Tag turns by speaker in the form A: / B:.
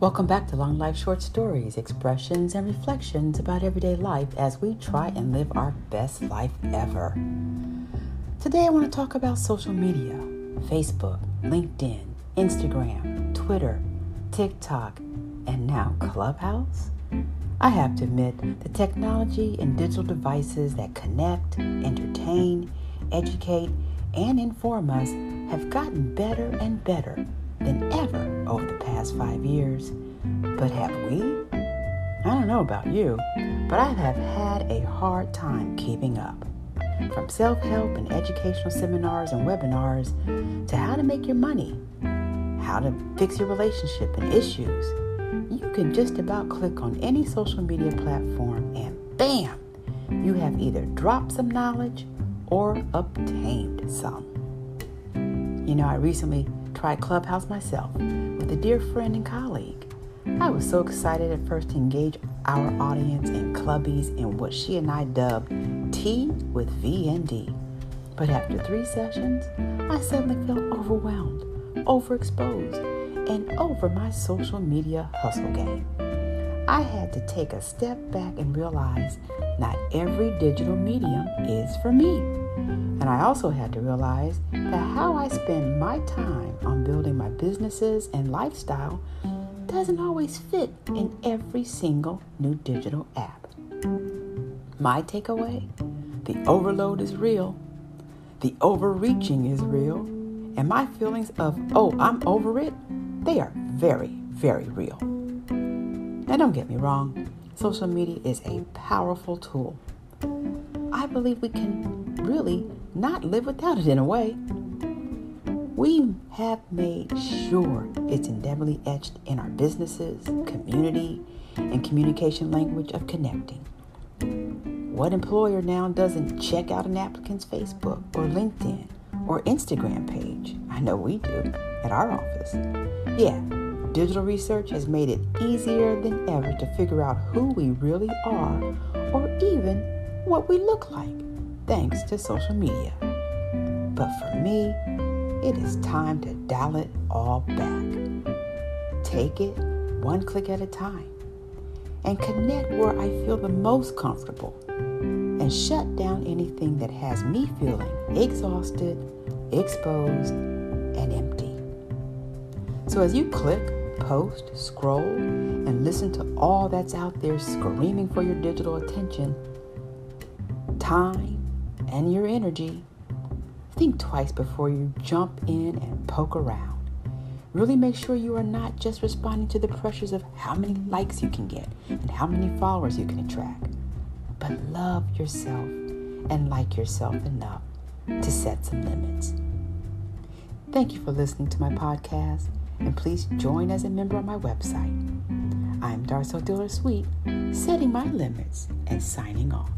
A: Welcome back to Long Life Short Stories, expressions and reflections about everyday life as we try and live our best life ever. Today I want to talk about social media Facebook, LinkedIn, Instagram, Twitter, TikTok, and now Clubhouse. I have to admit, the technology and digital devices that connect, entertain, educate, and inform us have gotten better and better than ever over the past five years. But have we? I don't know about you, but I have had a hard time keeping up. From self help and educational seminars and webinars to how to make your money, how to fix your relationship and issues, you can just about click on any social media platform and bam, you have either dropped some knowledge or obtained some. You know, I recently tried Clubhouse myself with a dear friend and colleague. I was so excited at first to engage our audience and clubbies in what she and I dubbed Tea with V and D. But after three sessions, I suddenly felt overwhelmed, overexposed, and over my social media hustle game. I had to take a step back and realize not every digital medium is for me. And I also had to realize that how I spend my time on building my businesses and lifestyle doesn't always fit in every single new digital app. My takeaway the overload is real, the overreaching is real, and my feelings of, oh, I'm over it, they are very, very real. Now, don't get me wrong, social media is a powerful tool. I believe we can really not live without it in a way. We have made sure it's indelibly etched in our businesses, community, and communication language of connecting. What employer now doesn't check out an applicant's Facebook or LinkedIn or Instagram page? I know we do at our office. Yeah, Digital research has made it easier than ever to figure out who we really are or even what we look like, thanks to social media. But for me, it is time to dial it all back. Take it one click at a time and connect where I feel the most comfortable and shut down anything that has me feeling exhausted, exposed, and empty. So as you click, post, scroll, and listen to all that's out there screaming for your digital attention, time, and your energy, think twice before you jump in and poke around. Really make sure you are not just responding to the pressures of how many likes you can get and how many followers you can attract, but love yourself and like yourself enough to set some limits. Thank you for listening to my podcast and please join as a member on my website. I'm Darcel Diller Sweet, setting my limits and signing off.